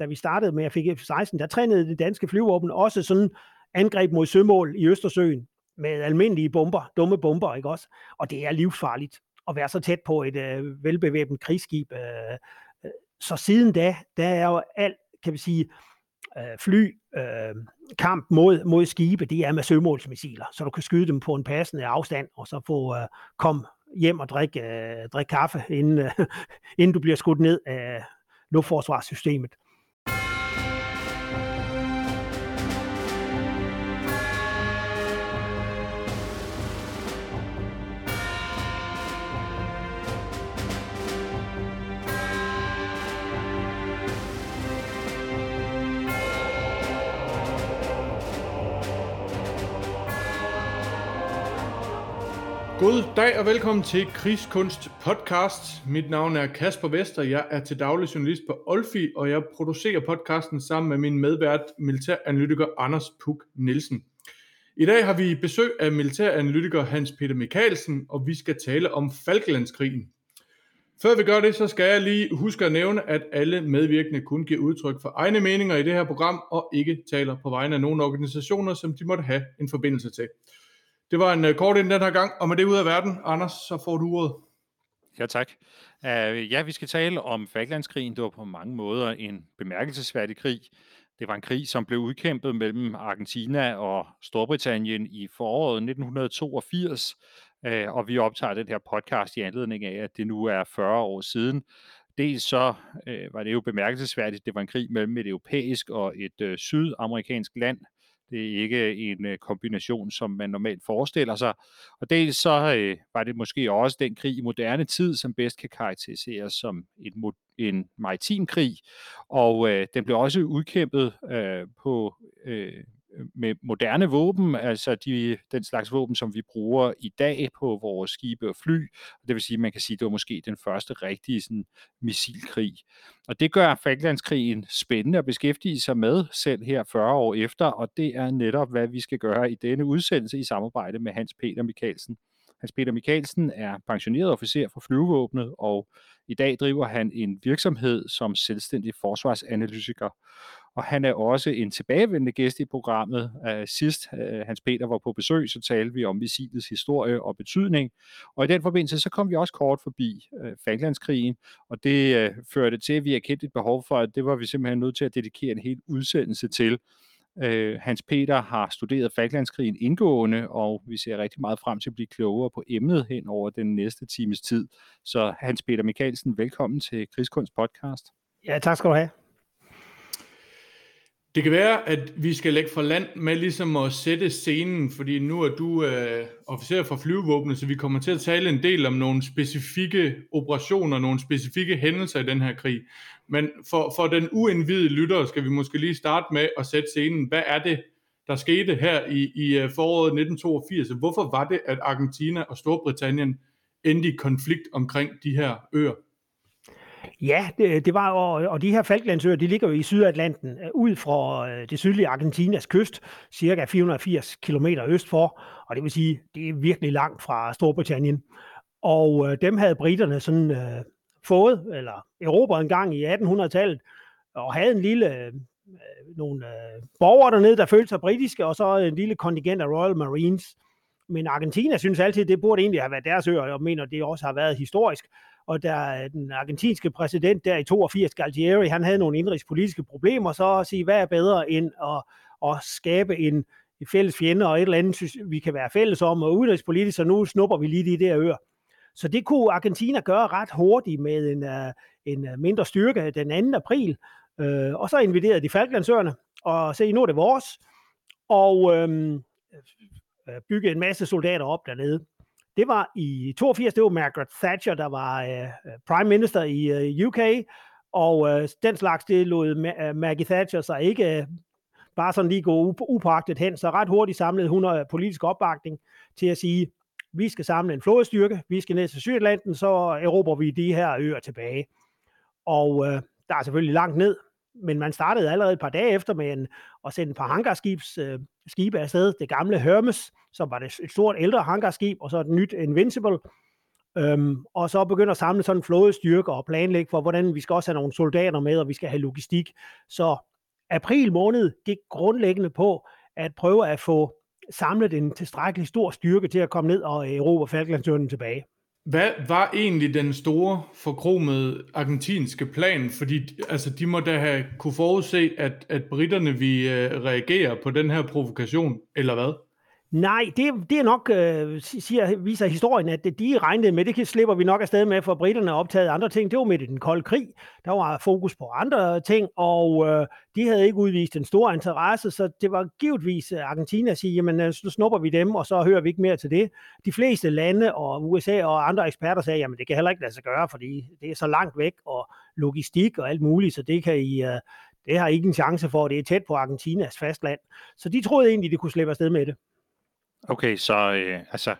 da vi startede med at fik F-16, der trænede det danske flyvåben også sådan angreb mod sømål i Østersøen med almindelige bomber, dumme bomber, ikke også? Og det er livsfarligt at være så tæt på et øh, velbevæbnet krigsskib. Øh, øh, så siden da, der er jo alt, kan vi sige, øh, fly, øh, kamp mod, mod skibe, det er med sømålsmissiler, så du kan skyde dem på en passende afstand, og så få øh, kom hjem og drikke, øh, drikke kaffe, inden, øh, inden du bliver skudt ned af luftforsvarssystemet. God dag og velkommen til Krigskunst podcast. Mit navn er Kasper Vester. Jeg er til daglig journalist på Olfi, og jeg producerer podcasten sammen med min medvært, militæranalytiker Anders Puk Nielsen. I dag har vi besøg af militæranalytiker Hans Peter Mikkelsen, og vi skal tale om Falklandskrigen. Før vi gør det, så skal jeg lige huske at nævne, at alle medvirkende kun giver udtryk for egne meninger i det her program, og ikke taler på vegne af nogle organisationer, som de måtte have en forbindelse til. Det var en øh, kort ind den her gang, og med det ud af verden, Anders, så får du ordet. Ja, tak. Uh, ja, vi skal tale om Falklandskrigen. Det var på mange måder en bemærkelsesværdig krig. Det var en krig, som blev udkæmpet mellem Argentina og Storbritannien i foråret 1982, uh, øh, og vi optager den her podcast i anledning af, at det nu er 40 år siden. Dels så uh, var det jo bemærkelsesværdigt, det var en krig mellem et europæisk og et sydamerikansk land, det er ikke en øh, kombination, som man normalt forestiller sig. Og dels så øh, var det måske også den krig i moderne tid, som bedst kan karakteriseres som en, en maritim krig. Og øh, den blev også udkæmpet øh, på øh, Øh, med moderne våben, altså de, den slags våben, som vi bruger i dag på vores skibe og fly. Det vil sige, at man kan sige, at det var måske den første rigtige sådan, missilkrig. Og det gør Falklandskrigen spændende at beskæftige sig med, selv her 40 år efter, og det er netop, hvad vi skal gøre i denne udsendelse i samarbejde med Hans Peter Mikkelsen. Hans Peter Mikkelsen er pensioneret officer for flyvevåbnet, og i dag driver han en virksomhed som selvstændig forsvarsanalytiker og han er også en tilbagevendende gæst i programmet. Uh, sidst uh, Hans Peter var på besøg, så talte vi om missilets historie og betydning, og i den forbindelse så kom vi også kort forbi uh, Falklandskrigen, og det uh, førte til, at vi erkendte et behov for, at det var vi simpelthen nødt til at dedikere en hel udsendelse til. Uh, Hans Peter har studeret Falklandskrigen indgående, og vi ser rigtig meget frem til at blive klogere på emnet hen over den næste times tid. Så Hans Peter Mikkelsen, velkommen til Krigskunst podcast. Ja, tak skal du have. Det kan være, at vi skal lægge for land med ligesom at sætte scenen, fordi nu er du øh, officer for flyvevåbnet, så vi kommer til at tale en del om nogle specifikke operationer, nogle specifikke hændelser i den her krig. Men for, for den uindvidede lytter skal vi måske lige starte med at sætte scenen. Hvad er det, der skete her i, i øh, foråret 1982? Hvorfor var det, at Argentina og Storbritannien endte i konflikt omkring de her øer? Ja, det, det var, og, og de her Falklandsøer, de ligger jo i Sydatlanten, øh, ud fra øh, det sydlige Argentinas kyst, cirka 480 km øst for, og det vil sige, det er virkelig langt fra Storbritannien. Og øh, dem havde britterne sådan øh, fået, eller erobret en gang i 1800-tallet, og havde en lille, øh, nogle øh, borgere dernede, der følte sig britiske, og så en lille kontingent af Royal Marines. Men Argentina synes altid, det burde egentlig have været deres øer, og mener, det også har været historisk og der øh, den argentinske præsident der i 82, Galtieri, han havde nogle indrigspolitiske problemer, så at sige, hvad er bedre end at, at skabe en, fælles fjende og et eller andet, synes, vi kan være fælles om, og udenrigspolitisk, så nu snupper vi lige de der øer. Så det kunne Argentina gøre ret hurtigt med en, øh, en øh, mindre styrke den 2. april, øh, og så inviterede de Falklandsøerne, og se, nu er det vores, og uh, bygge en masse soldater op dernede. Det var i 82, det var Margaret Thatcher, der var øh, øh prime minister i øh, UK, og øh, den slags, det lod Ma- øh, Maggie Thatcher sig ikke øh, bare sådan lige gå upagtet hen, så ret hurtigt samlede hun øh, politisk opbakning til at sige, vi skal samle en flådestyrke, vi skal ned til Sydatlanten, så erobrer vi de her øer tilbage. Og øh, der er selvfølgelig langt ned, men man startede allerede et par dage efter med en, at sende et par hangarskibs øh, skibe afsted. Det gamle Hermes, som var det et stort ældre hangarskib, og så et nyt Invincible. øhm, og så begynder at samle sådan en flådestyrke og planlægge for, hvordan vi skal også have nogle soldater med, og vi skal have logistik. Så april måned gik grundlæggende på at prøve at få samlet en tilstrækkelig stor styrke til at komme ned og erobre Falklandsøen tilbage. Hvad var egentlig den store forkromede argentinske plan? Fordi altså, de må da have kunne forudse, at, at britterne vi uh, øh, reagere på den her provokation, eller hvad? Nej, det, det er nok, øh, siger, viser historien, at det, de regnede med, det kan slipper vi nok afsted med, for britterne optaget andre ting. Det var midt i den kolde krig. Der var fokus på andre ting, og øh, de havde ikke udvist en stor interesse, så det var givetvis øh, Argentina at sige, jamen øh, så snupper vi dem, og så hører vi ikke mere til det. De fleste lande og USA og andre eksperter sagde, jamen det kan heller ikke lade sig gøre, fordi det er så langt væk, og logistik og alt muligt, så det kan I... Øh, det har I ikke en chance for, det er tæt på Argentinas fastland. Så de troede egentlig, de kunne slippe afsted med det. Okay, så øh, altså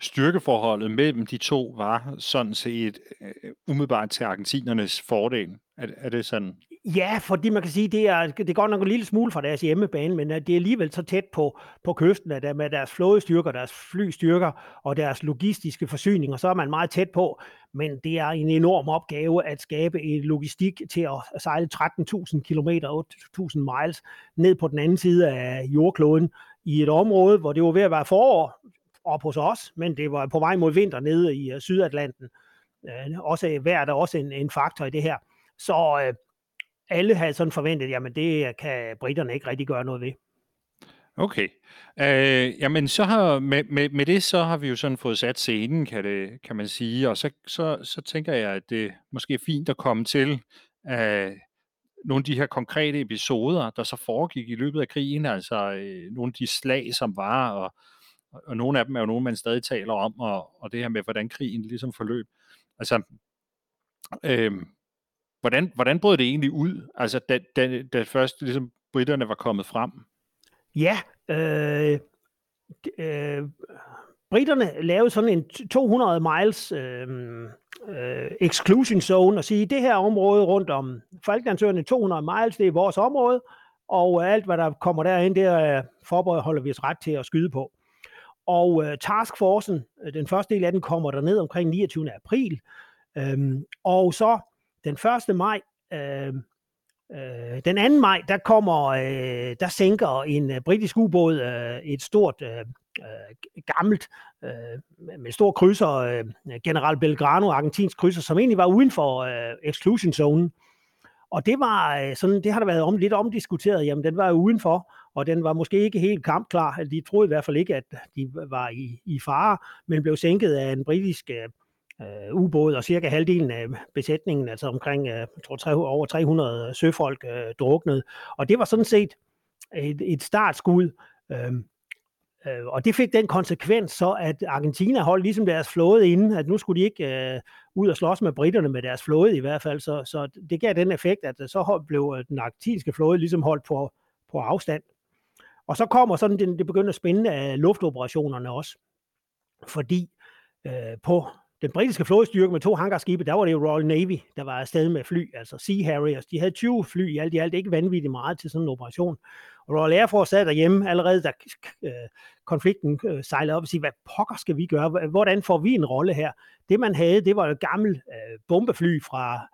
styrkeforholdet mellem de to var sådan set øh, umiddelbart til argentinernes fordel. Er, er det sådan? Ja, fordi man kan sige, det er, det er godt nok en lille smule fra deres hjemmebane, men øh, det er alligevel så tæt på, på kysten, at øh, med deres flådestyrker, deres flystyrker og deres logistiske forsyninger, så er man meget tæt på. Men det er en enorm opgave at skabe en logistik til at sejle 13.000 km, 8.000 miles ned på den anden side af jordkloden i et område, hvor det var ved at være forår op hos os, men det var på vej mod vinter nede i uh, Sydatlanten. Uh, også øh, vejr er også en, en faktor i det her. Så uh, alle havde sådan forventet, jamen det kan britterne ikke rigtig gøre noget ved. Okay. Øh, jamen så har, med, med, med det så har vi jo sådan fået sat scenen, kan, det, kan man sige, og så, så, så tænker jeg, at det måske er fint at komme til øh, nogle af de her konkrete episoder, der så foregik i løbet af krigen, altså øh, nogle af de slag, som var, og, og nogle af dem er jo nogle, man stadig taler om, og, og det her med, hvordan krigen ligesom forløb. Altså, øh, hvordan, hvordan brød det egentlig ud, altså da, da, da først ligesom britterne var kommet frem? Ja, øh, øh, britterne lavede sådan en 200 miles øh, øh, exclusion zone og sige, det her område rundt om Falklandsøerne, 200 miles, det er vores område, og øh, alt, hvad der kommer derind, det er forbeholder vi os ret til at skyde på. Og øh, taskforcen, øh, den første del af den, kommer der ned omkring 29. april, øh, og så den 1. maj, øh, øh, den 2. maj, der kommer, øh, der sænker en øh, britisk ubåd øh, et stort øh, øh, gammelt, øh, med stor krydser, øh, General Belgrano, argentinsk krydser, som egentlig var uden for øh, exclusion zone. Og det var øh, sådan, det har der været om, lidt omdiskuteret, jamen den var jo udenfor, og den var måske ikke helt kampklar. De troede i hvert fald ikke, at de var i, i fare, men blev sænket af en britisk øh, ubåd, og cirka halvdelen af besætningen, altså omkring øh, jeg tror, over 300 søfolk, øh, druknede. Og det var sådan set et, et startskud. Øh, Øh, og det fik den konsekvens så, at Argentina holdt ligesom deres flåde inde, at nu skulle de ikke øh, ud og slås med britterne med deres flåde i hvert fald. Så, så det gav den effekt, at øh, så blev øh, den argentinske flåde ligesom holdt på, på afstand. Og så kommer sådan, det, det begynder at spænde øh, af luftoperationerne også. Fordi øh, på den britiske flådestyrke med to hangarskibe, der var det jo Royal Navy, der var afsted med fly, altså Sea Harriers. De havde 20 fly i alt i alt, ikke vanvittigt meget til sådan en operation. Og Royal Air Force sad derhjemme allerede, da øh, konflikten øh, sejlede op og sige, hvad pokker skal vi gøre? Hvordan får vi en rolle her? Det man havde, det var et gammelt øh, bombefly fra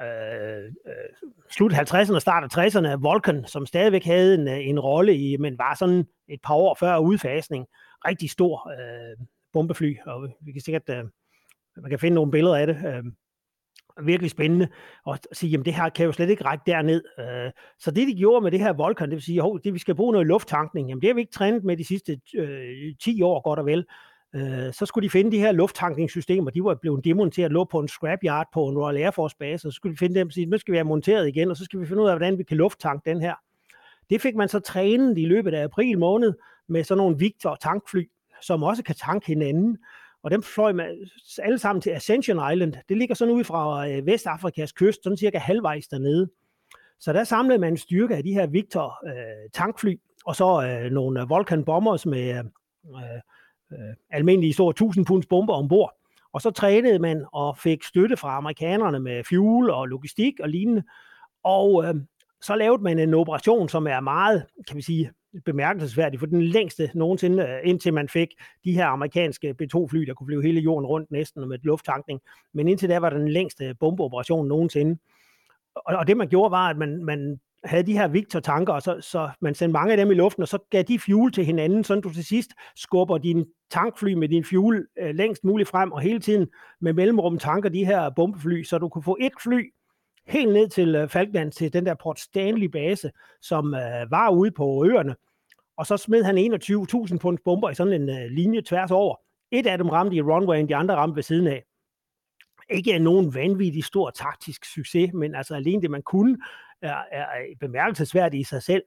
øh, øh, slut 50'erne og start af 60'erne, Vulcan, som stadigvæk havde en, øh, en rolle i, men var sådan et par år før udfasning. Rigtig stor øh, bombefly, og vi kan sikkert, øh, man kan finde nogle billeder af det. Øh, virkelig spændende, og sige, jamen det her kan jo slet ikke række derned. Øh, så det, de gjorde med det her Volkan, det vil sige, at vi skal bruge noget lufttankning, jamen det har vi ikke trænet med de sidste øh, 10 år, godt og vel. Øh, så skulle de finde de her lufttankningssystemer, de var blevet demonteret, lå på en scrapyard på en Royal Air Force base, og så skulle de finde dem og sige, nu skal vi have monteret igen, og så skal vi finde ud af, hvordan vi kan lufttanke den her. Det fik man så trænet i løbet af april måned med sådan nogle Victor tankfly, som også kan tanke hinanden og dem fløj man alle sammen til Ascension Island. Det ligger sådan ud fra øh, Vestafrikas kyst, sådan cirka halvvejs dernede. Så der samlede man en styrke af de her Victor øh, tankfly, og så øh, nogle øh, Vulcan bombers med øh, øh, almindelige store 1000 punds bomber ombord. Og så trænede man og fik støtte fra amerikanerne med fuel og logistik og lignende. Og øh, så lavede man en operation, som er meget, kan vi sige, bemærkelsesværdig, for den længste nogensinde, øh, indtil man fik de her amerikanske B-2-fly, der kunne flyve hele jorden rundt næsten med lufttankning. Men indtil da var den længste bombeoperation nogensinde. Og, og det man gjorde var, at man, man havde de her Victor-tanker, og så, så man sendte mange af dem i luften, og så gav de fuel til hinanden, så du til sidst skubber din tankfly med din fuel øh, længst muligt frem, og hele tiden med mellemrum tanker de her bombefly, så du kunne få et fly helt ned til øh, Falkland, til den der Port Stanley base, som øh, var ude på øerne, og så smed han 21.000 punds bomber i sådan en øh, linje tværs over. Et af dem ramte i runwayen, de andre ramte ved siden af. Ikke nogen vanvittig stor taktisk succes, men altså alene det, man kunne, er, er bemærkelsesværdigt i sig selv.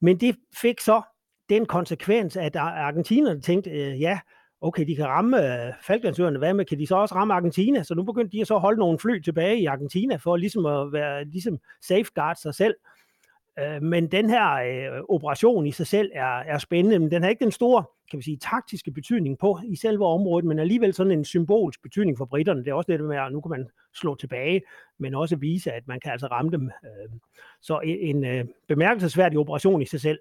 Men det fik så den konsekvens, at øh, argentinerne tænkte, øh, ja, okay, de kan ramme øh, Falklandsøerne, hvad med, kan de så også ramme Argentina? Så nu begyndte de at så holde nogle fly tilbage i Argentina, for ligesom at være ligesom safeguard sig selv. Øh, men den her øh, operation i sig selv er, er spændende, men den har ikke den store kan vi sige, taktiske betydning på i selve området, men alligevel sådan en symbolsk betydning for britterne. Det er også det med, at nu kan man slå tilbage, men også vise, at man kan altså ramme dem. Øh, så en, en øh, bemærkelsesværdig operation i sig selv.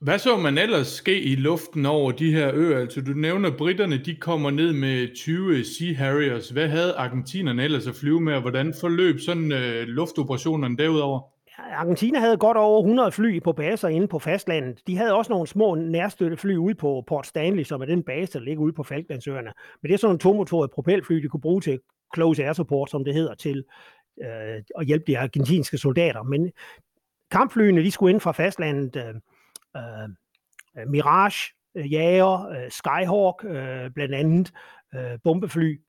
Hvad så man ellers ske i luften over de her øer? Altså du nævner, at britterne de kommer ned med 20 Sea Harriers. Hvad havde argentinerne ellers at flyve med, og hvordan forløb sådan øh, luftoperationerne derudover? Argentina havde godt over 100 fly på baser inde på fastlandet. De havde også nogle små nærstøttefly ude på Port Stanley, som er den base, der ligger ude på Falklandsøerne. Men det er sådan nogle tomotorede propelfly, de kunne bruge til close air support, som det hedder, til øh, at hjælpe de argentinske soldater. Men kampflyene, de skulle ind fra fastlandet øh, Øh, øh, Mirage, øh, jager, øh, Skyhawk øh, blandt andet, øh, bombefly.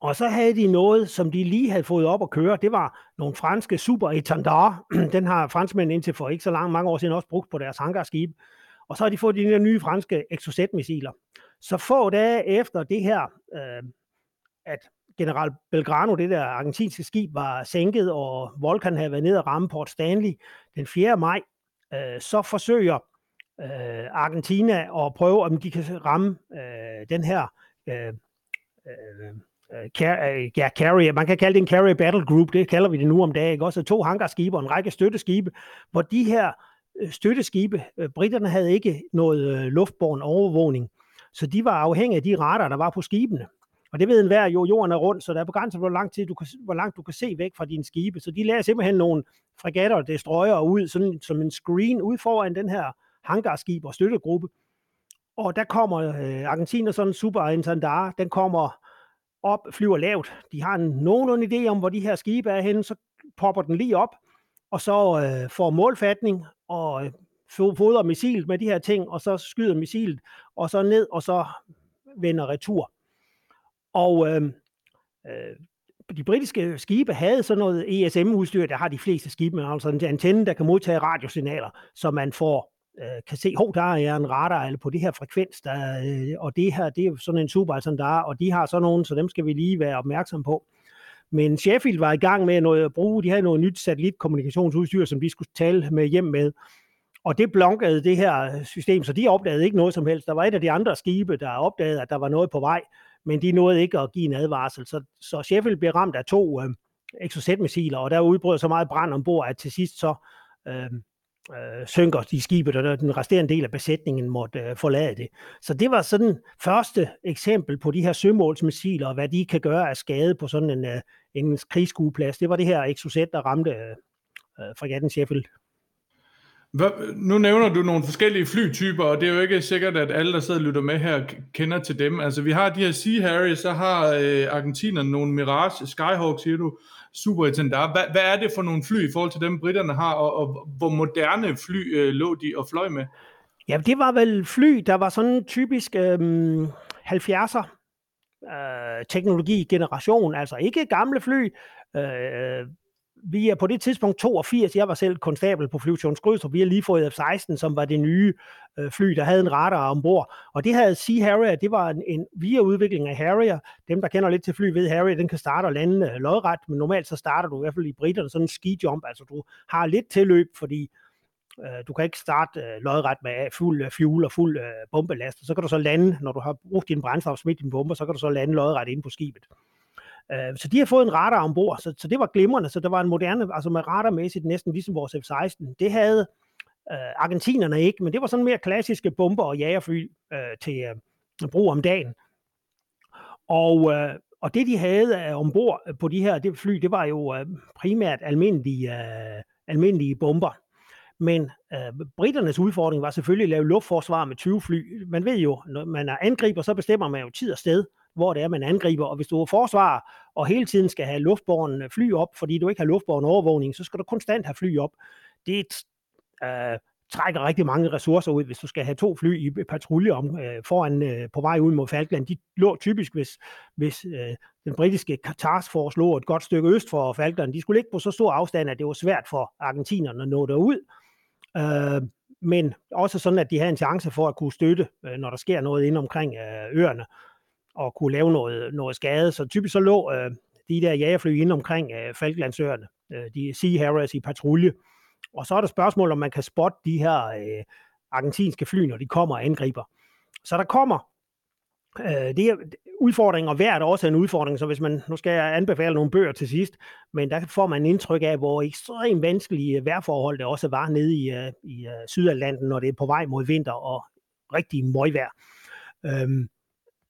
Og så havde de noget, som de lige havde fået op at køre. Det var nogle franske Super Étendard. Den har franskmændene indtil for ikke så lang, mange år siden også brugt på deres hangarskib. Og så har de fået de der nye franske Exocet-missiler. Så få dage efter det her, øh, at general Belgrano, det der argentinske skib, var sænket, og Volkan havde været nede og ramme Port Stanley den 4. maj, øh, så forsøger øh, Argentina at prøve, om de kan ramme øh, den her øh, øh, øh Car- øh, ja, carrier, man kan kalde det en carrier battle group, det kalder vi det nu om dagen, ikke? også to hangarskibe og en række støtteskibe, hvor de her øh, støtteskibe, øh, britterne havde ikke noget luftborn overvågning, så de var afhængige af de radar, der var på skibene. Og det ved enhver jo, jorden er rundt, så der er begrænset, hvor, lang tid du kan, hvor langt du kan se væk fra dine skibe. Så de lader simpelthen nogle fregatter og destroyer ud, sådan, som en screen ud foran den her hangarskib og støttegruppe. Og der kommer øh, Argentina sådan en super intendar, den kommer op, flyver lavt. De har en nogenlunde idé om, hvor de her skibe er henne, så popper den lige op, og så øh, får målfatning og øh, fodrer missilet med de her ting, og så skyder missilet, og så ned, og så vender retur. Og øh, øh, de britiske skibe havde sådan noget ESM-udstyr, der har de fleste skibe, altså en antenne, der kan modtage radiosignaler, så man får øh, kan se, hov, der er en radar eller på det her frekvens, der, øh, og det her, det er sådan en super, sådan der, og de har sådan nogen, så dem skal vi lige være opmærksom på. Men Sheffield var i gang med noget at bruge, de havde noget nyt satellitkommunikationsudstyr, som de skulle tale med hjem med, og det blonkede det her øh, system, så de opdagede ikke noget som helst. Der var et af de andre skibe, der opdagede, at der var noget på vej, men de nåede ikke at give en advarsel. Så, så Sheffield blev ramt af to øh, Exocet-missiler, og der udbrød så meget brand ombord, at til sidst så øh, øh, synker de skibet, og den resterende del af besætningen måtte øh, forlade det. Så det var sådan første eksempel på de her sømålsmissiler, og hvad de kan gøre af skade på sådan en, øh, en krigsskueplads. Det var det her Exocet, der ramte øh, øh fregatten Sheffield. Hvad, nu nævner du nogle forskellige flytyper, og det er jo ikke sikkert, at alle, der sidder og lytter med her, kender til dem. Altså, vi har de her Sea Harry, så har øh, argentinerne nogle Mirage, Skyhawk, siger du, Super Intendar. Hvad, hvad er det for nogle fly i forhold til dem, britterne har, og, og hvor moderne fly øh, lå de og fløj med? Ja, det var vel fly, der var sådan typisk øhm, øh, 70'er øh, teknologi generation, altså ikke gamle fly, øh, vi er på det tidspunkt 82, jeg var selv konstabel på flyvestation Skrydstrup, vi har lige fået F-16, som var det nye øh, fly, der havde en radar ombord, og det havde Sea Harrier, det var en, en via udvikling af Harrier, dem der kender lidt til fly ved Harrier, den kan starte og lande øh, lodret, men normalt så starter du i hvert fald i britterne sådan en ski jump, altså du har lidt tilløb, fordi øh, du kan ikke starte øh, lodret med øh, fuld øh, fuel og fuld øh, bombelast, så kan du så lande, når du har brugt din brændstof og smidt din bomber, så kan du så lande lodret inde på skibet. Øh, så de har fået en radar ombord, så, så det var glimrende, så der var en moderne, altså med radarmæssigt næsten ligesom vores F-16. Det havde Øh, argentinerne ikke, men det var sådan mere klassiske bomber og jagerfly øh, til øh, brug om dagen. Og, øh, og det, de havde øh, ombord på de her det fly, det var jo øh, primært almindelige, øh, almindelige bomber. Men øh, britternes udfordring var selvfølgelig at lave luftforsvar med 20 fly. Man ved jo, når man er angriber, så bestemmer man jo tid og sted, hvor det er, man angriber. Og hvis du er forsvar og hele tiden skal have luftborgen øh, fly op, fordi du ikke har luftborgen overvågning, så skal du konstant have fly op. Det øh, trækker rigtig mange ressourcer ud, hvis du skal have to fly i patrulje om, øh, foran øh, på vej ud mod Falkland. De lå typisk, hvis, hvis øh, den britiske taskforce lå et godt stykke øst for Falkland. De skulle ikke på så stor afstand, at det var svært for argentinerne at nå derud. Øh, men også sådan, at de havde en chance for at kunne støtte, øh, når der sker noget inde omkring øh, øerne, og kunne lave noget, noget skade. Så typisk så lå øh, de der jagerfly inde omkring øh, Falklandsøerne, øh, de Sea Harriers i patrulje. Og så er der spørgsmål, om man kan spotte de her øh, argentinske fly, når de kommer og angriber. Så der kommer øh, det er udfordringer, og hver er også en udfordring, så hvis man, nu skal jeg anbefale nogle bøger til sidst, men der får man indtryk af, hvor ekstremt vanskelige øh, vejrforhold det også var nede i, øh, i øh, Sydatlanten, når det er på vej mod vinter og rigtig møgvejr. Øhm,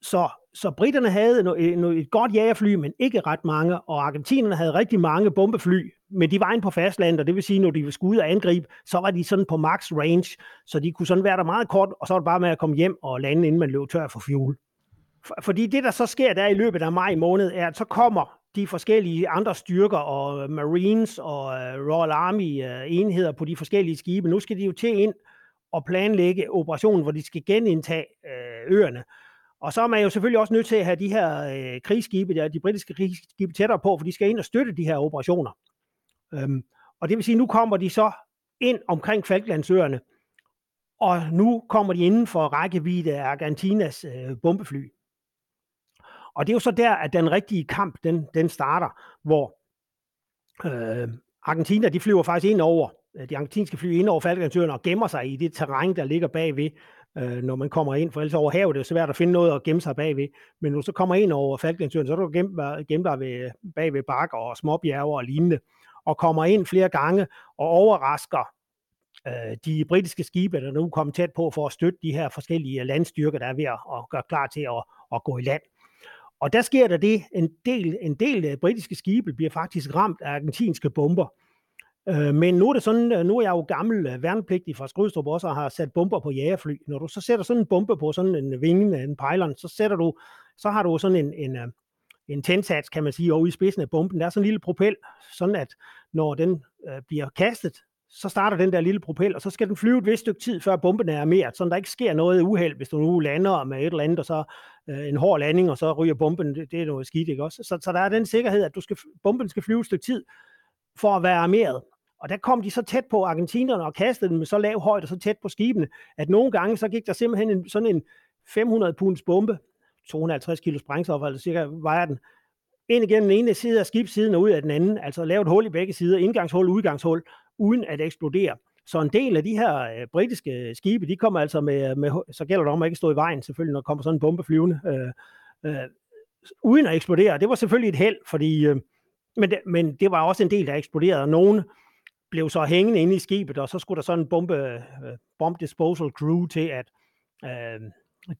så, så britterne havde no, øh, no, et godt jagerfly, men ikke ret mange, og argentinerne havde rigtig mange bombefly, men de var inde på fastlandet, og det vil sige, når de skulle ud og angribe, så var de sådan på max range, så de kunne sådan være der meget kort, og så var det bare med at komme hjem og lande, inden man løb tør for fuel. Fordi det, der så sker der i løbet af maj måned, er, at så kommer de forskellige andre styrker og øh, Marines og øh, Royal Army enheder på de forskellige skibe. Nu skal de jo til ind og planlægge operationen, hvor de skal genindtage uh, øerne. Og så er man jo selvfølgelig også nødt til at have de her øh, krigsskibe, der, de britiske krigsskibe tættere på, for de skal ind og støtte de her operationer. Øhm, og det vil sige, at nu kommer de så ind omkring Falklandsøerne, og nu kommer de inden for rækkevidde af Argentinas øh, bombefly. Og det er jo så der, at den rigtige kamp, den, den starter, hvor øh, Argentina, de flyver faktisk ind over, øh, de argentinske fly ind over Falklandsøerne og gemmer sig i det terræn, der ligger bagved, øh, når man kommer ind, for ellers over havet det er svært at finde noget at gemme sig bagved. Men når du så kommer ind over Falklandsøen, så er du gemt, gemt dig ved, bagved bakker og småbjerge og lignende, og kommer ind flere gange og overrasker øh, de britiske skibe, der nu kommer tæt på for at støtte de her forskellige landstyrker, der er ved at gøre klar til at, at gå i land. Og der sker der det, en del, en del af britiske skibe bliver faktisk ramt af argentinske bomber. Øh, men nu er det sådan, øh, nu er jeg jo gammel øh, værnepligtig fra Skrydstrup også og har sat bomber på jagerfly. Når du så sætter sådan en bombe på sådan en vinge, en pylon, så sætter du, så har du sådan en, en, øh, en tændsats, kan man sige, over i spidsen af bomben. Der er sådan en lille propel, sådan at når den øh, bliver kastet, så starter den der lille propel, og så skal den flyve et vist stykke tid, før bomben er armeret, så der ikke sker noget uheld, hvis du nu lander med et eller andet, og så øh, en hård landing, og så ryger bomben, det, det er noget skidt, ikke også? Så, så der er den sikkerhed, at du skal, bomben skal flyve et stykke tid, for at være armeret. Og der kom de så tæt på argentinerne og kastede den med så lav højde og så tæt på skibene, at nogle gange så gik der simpelthen en, sådan en 500 punds bombe, 250 kilo sprængstof, altså cirka vejer den, ind igennem den ene side af skibssiden og ud af den anden, altså lave et hul i begge sider, indgangshul, udgangshul, uden at eksplodere. Så en del af de her øh, britiske skibe, de kommer altså med, med, så gælder det om at ikke stå i vejen, selvfølgelig, når der kommer sådan en bombe flyvende, øh, øh, uden at eksplodere. Det var selvfølgelig et held, fordi, øh, men, det, men det var også en del, der eksploderede, og nogen blev så hængende inde i skibet, og så skulle der sådan en bombe, øh, bomb disposal crew til at øh,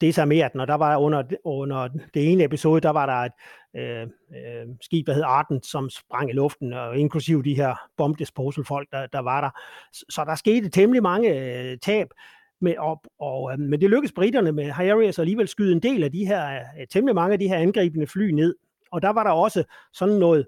desarmere den, og der var under, under det ene episode, der var der et øh, øh, skib, der hed Arden, som sprang i luften, og inklusive de her bomb disposal folk, der, der var der. Så, så der skete temmelig mange øh, tab, med, og, og, øh, men det lykkedes britterne med Harriers alligevel skyde en del af de her, øh, temmelig mange af de her angribende fly ned. Og der var der også sådan noget,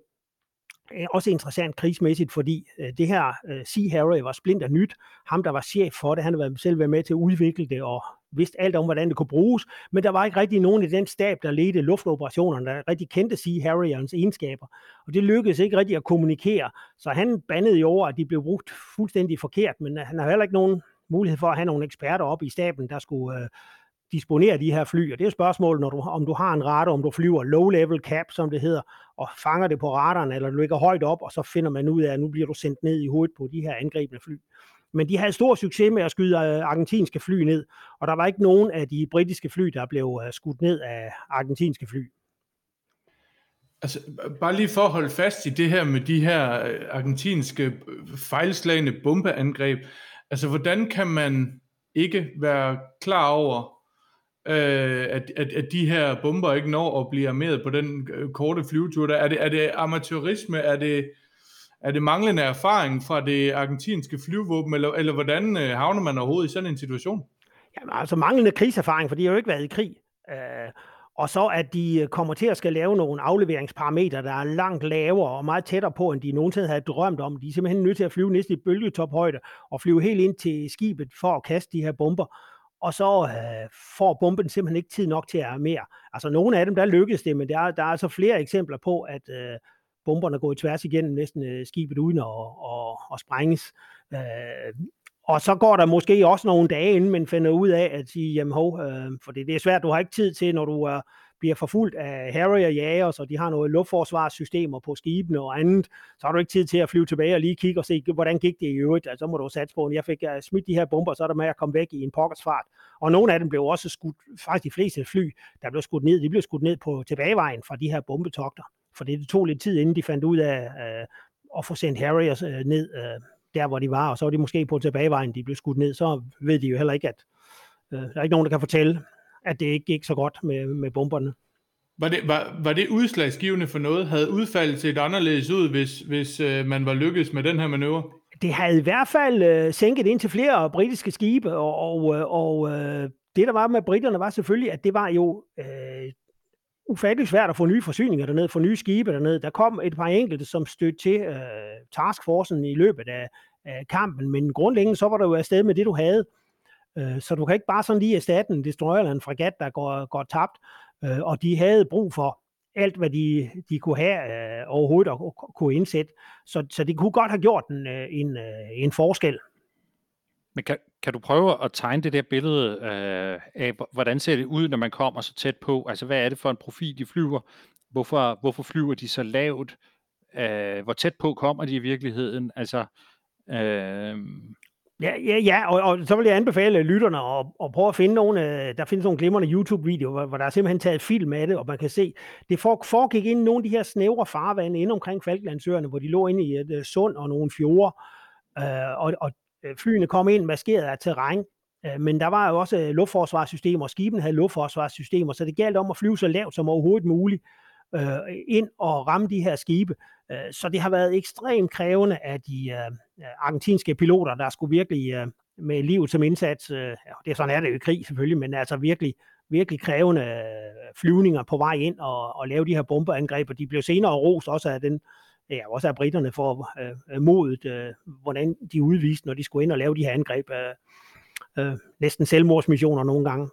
Øh, også interessant krigsmæssigt, fordi øh, det her øh, Sea Harry var splinter nyt. Ham, der var chef for det, han havde selv været med til at udvikle det og vidste alt om, hvordan det kunne bruges, men der var ikke rigtig nogen i den stab, der ledte luftoperationerne, der rigtig kendte Sea Harriers egenskaber. Og det lykkedes ikke rigtig at kommunikere, så han bandede i over, at de blev brugt fuldstændig forkert, men øh, han har heller ikke nogen mulighed for at have nogle eksperter op i staben, der skulle øh, disponere de her fly. Og det er spørgsmålet, når du, om du har en radar, om du flyver low-level cap, som det hedder, og fanger det på radaren, eller du ligger højt op, og så finder man ud af, at nu bliver du sendt ned i hovedet på de her angribende fly. Men de havde stor succes med at skyde øh, argentinske fly ned, og der var ikke nogen af de britiske fly, der blev øh, skudt ned af argentinske fly. Altså, bare lige for at holde fast i det her med de her øh, argentinske fejlslagende bombeangreb. Altså, hvordan kan man ikke være klar over, øh, at, at, at de her bomber ikke når at blive armeret på den øh, korte flyvetur? Der? Er, det, er det amatørisme? Er det, er det manglende erfaring fra det argentinske flyvåben? Eller, eller hvordan øh, havner man overhovedet i sådan en situation? Jamen, altså manglende krigserfaring, for de har jo ikke været i krig. Øh, og så at de øh, kommer til at skal lave nogle afleveringsparametre, der er langt lavere og meget tættere på, end de nogensinde havde drømt om. De er simpelthen nødt til at flyve næsten i bølgetophøjde og flyve helt ind til skibet for at kaste de her bomber. Og så øh, får bomben simpelthen ikke tid nok til at mere. Altså nogle af dem, der lykkedes det, men der der er altså flere eksempler på, at øh, bomberne går i tværs igennem næsten øh, skibet uden at, at, at sprænges. Øh, og så går der måske også nogle dage, inden man finder ud af at sige, jamen hov, øh, for det, det er svært, du har ikke tid til, når du er, bliver forfulgt af Harry og Jager, så de har nogle luftforsvarssystemer på skibene og andet, så har du ikke tid til at flyve tilbage og lige kigge og se, hvordan gik det i øvrigt. Altså, så må du satse på, at jeg fik øh, smidt de her bomber, så er der med at komme væk i en pokkersfart. Og nogle af dem blev også skudt, faktisk de fleste fly, der blev skudt ned, de blev skudt ned på tilbagevejen fra de her bombetogter. For det tog lidt tid, inden de fandt ud af øh, at få sendt Harry øh, ned øh, der, hvor de var, og så var de måske på tilbagevejen, de blev skudt ned, så ved de jo heller ikke, at øh, der er ikke nogen, der kan fortælle, at det ikke gik så godt med, med bomberne. Var det, var, var det udslagsgivende for noget? Havde udfaldet set anderledes ud, hvis, hvis øh, man var lykkedes med den her manøvre? Det havde i hvert fald øh, sænket ind til flere britiske skibe, og, og, øh, og øh, det, der var med britterne, var selvfølgelig, at det var jo øh, ufattelig svært at få nye forsyninger dernede, få nye skibe dernede. Der kom et par enkelte, som stødte til øh, taskforcen i løbet af, af kampen, men grundlæggende så var der jo afsted med det, du havde. Øh, Øh, så du kan ikke bare sådan lige erstatte en destroyer eller en fregat, der går, går tabt. Øh, og de havde brug for alt, hvad de, de kunne have øh, overhovedet og kunne indsætte. Så, så det kunne godt have gjort en, øh, en, øh, en forskel. Men kan, kan du prøve at tegne det der billede øh, af, hvordan ser det ud, når man kommer så tæt på? Altså, hvad er det for en profil, de flyver? Hvorfor, hvorfor flyver de så lavt? Øh, hvor tæt på kommer de i virkeligheden? Altså, øh... Ja, ja, ja og, og så vil jeg anbefale lytterne at, at prøve at finde nogle, øh, der findes nogle glimrende YouTube-videoer, hvor, hvor der er simpelthen taget film af det, og man kan se, det foregik ind i nogle af de her snævre farvande inde omkring Falklandsøerne, hvor de lå inde i et øh, sund og nogle fjorde, øh, og, og øh, flyene kom ind maskeret af terræn, øh, men der var jo også luftforsvarssystemer, og skibene havde luftforsvarssystemer, så det galt om at flyve så lavt som overhovedet muligt ind og ramme de her skibe. Øh, så det har været ekstremt krævende af de øh, øh, argentinske piloter, der skulle virkelig med livet som indsats, det er sådan er det jo i krig selvfølgelig, men altså virkelig, virkelig krævende flyvninger på vej ind og, og lave de her bombeangreb, og de blev senere rost også af den ja, også af britterne for øh, modet, øh, hvordan de udviste, når de skulle ind og lave de her angreb. Øh, øh, næsten selvmordsmissioner nogle gange.